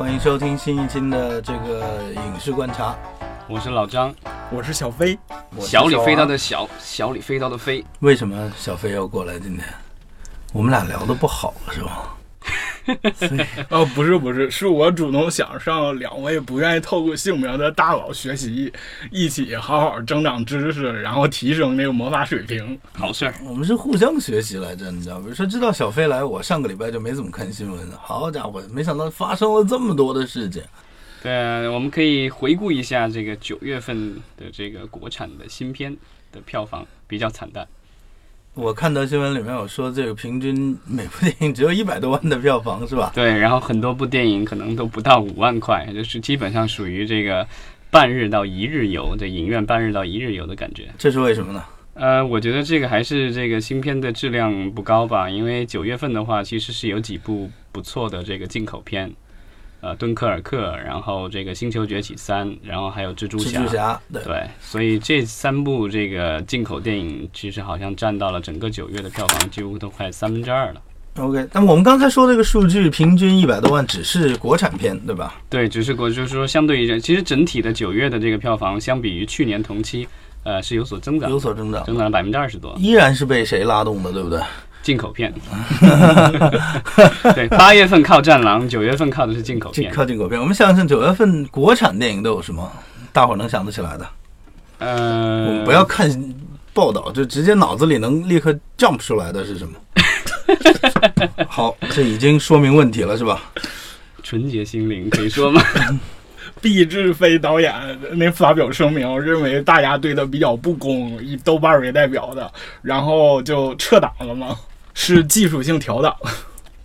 欢迎收听新一期的这个影视观察。我是老张，我是小飞，小李飞刀的小，小李飞刀的飞。为什么小飞要过来？今天我们俩聊的不好了，是吧？哦，不是不是，是我主动想上两位不愿意透露姓名的大佬学习，一起好好增长知识，然后提升那个魔法水平。好事儿，我们是互相学习来着，你知道？比如说，知道小飞来，我上个礼拜就没怎么看新闻。好家伙，没想到发生了这么多的事情。对啊，我们可以回顾一下这个九月份的这个国产的新片的票房比较惨淡。我看到新闻里面有说，这个平均每部电影只有一百多万的票房，是吧？对，然后很多部电影可能都不到五万块，就是基本上属于这个半日到一日游，这影院半日到一日游的感觉。这是为什么呢？呃，我觉得这个还是这个新片的质量不高吧，因为九月份的话，其实是有几部不错的这个进口片。呃，敦刻尔克，然后这个《星球崛起三》，然后还有蜘蛛侠，蜘蛛侠，对，所以这三部这个进口电影，其实好像占到了整个九月的票房，几乎都快三分之二了。OK，那我们刚才说这个数据，平均一百多万，只是国产片，对吧？对，只是国，就是说，相对于其实整体的九月的这个票房，相比于去年同期，呃，是有所增长，有所增长，增长了百分之二十多，依然是被谁拉动的，对不对？进口片，对，八月份靠《战狼》，九月份靠的是进口片，靠进口片。我们想想，九月份国产电影都有什么？大伙儿能想得起来的？呃，我们不要看报道，就直接脑子里能立刻 jump 出来的是什么？好，这已经说明问题了，是吧？纯洁心灵可以说吗？毕志飞导演那发表声明，认为大家对他比较不公，以豆瓣为代表的，然后就撤档了吗？是技术性调档。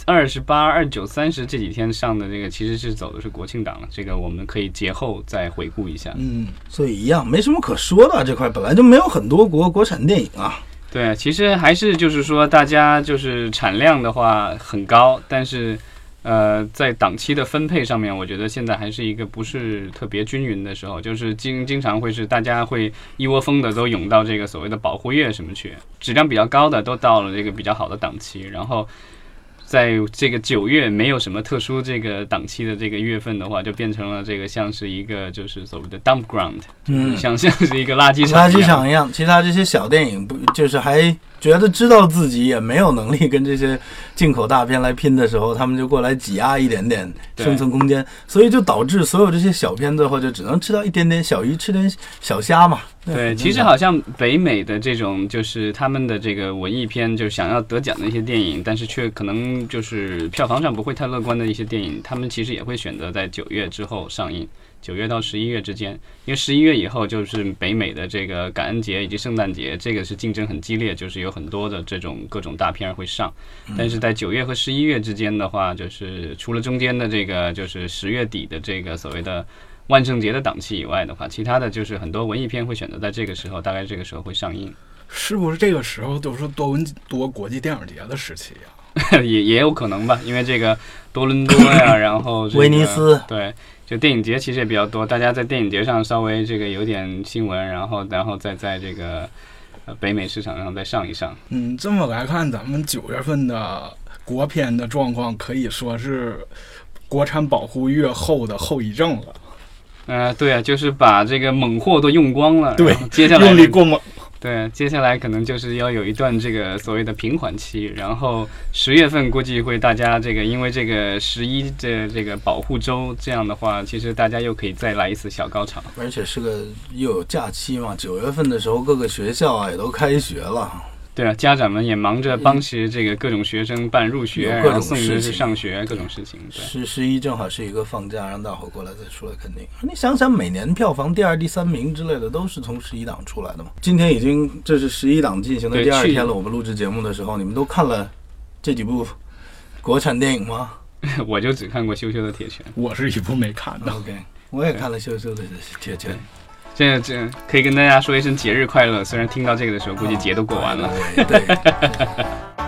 二十八、二九、三十这几天上的这个其实是走的是国庆档了，这个我们可以节后再回顾一下。嗯，所以一样没什么可说的，这块本来就没有很多国国产电影啊。对，其实还是就是说，大家就是产量的话很高，但是呃，在档期的分配上面，我觉得现在还是一个不是特别均匀的时候，就是经经常会是大家会一窝蜂的都涌到这个所谓的保护月什么去，质量比较高的都到了这个比较好的档期，然后。在这个九月没有什么特殊这个档期的这个月份的话，就变成了这个像是一个就是所谓的 dump ground，嗯，像像是一个垃圾场垃圾场一样。其他这些小电影不就是还觉得知道自己也没有能力跟这些进口大片来拼的时候，他们就过来挤压一点点生存空间，所以就导致所有这些小片最后就只能吃到一点点小鱼，吃点小虾嘛。对，其实好像北美的这种就是他们的这个文艺片，就想要得奖的一些电影，但是却可能就是票房上不会太乐观的一些电影，他们其实也会选择在九月之后上映，九月到十一月之间，因为十一月以后就是北美的这个感恩节以及圣诞节，这个是竞争很激烈，就是有很多的这种各种大片会上，但是在九月和十一月之间的话，就是除了中间的这个就是十月底的这个所谓的。万圣节的档期以外的话，其他的就是很多文艺片会选择在这个时候，大概这个时候会上映。是不是这个时候都是多文多国际电影节的时期呀？也也有可能吧，因为这个多伦多呀，然后威尼斯，对，就电影节其实也比较多，大家在电影节上稍微这个有点新闻，然后然后再在这个呃北美市场上再上一上。嗯，这么来看，咱们九月份的国片的状况可以说是国产保护月后的后遗症了。呃，对啊，就是把这个猛货都用光了。对，接下来用力过猛。对，接下来可能就是要有一段这个所谓的平缓期，然后十月份估计会大家这个因为这个十一的这个保护周，这样的话，其实大家又可以再来一次小高潮。而且是个又有假期嘛，九月份的时候各个学校啊也都开学了。对啊，家长们也忙着帮其这个各种学生办入学，然后送人去上学，各种事情。十十一正好是一个放假，让大伙过来再出来肯定。你想想，每年票房第二、第三名之类的都是从十一档出来的嘛。今天已经这是十一档进行的第二天了。我们录制节目的时候，你们都看了这几部国产电影吗？我就只看过《羞羞的铁拳》，我是一部没看的。OK，我也看了《羞羞的铁拳》。这这可以跟大家说一声节日快乐，虽然听到这个的时候，估计节都过完了。对。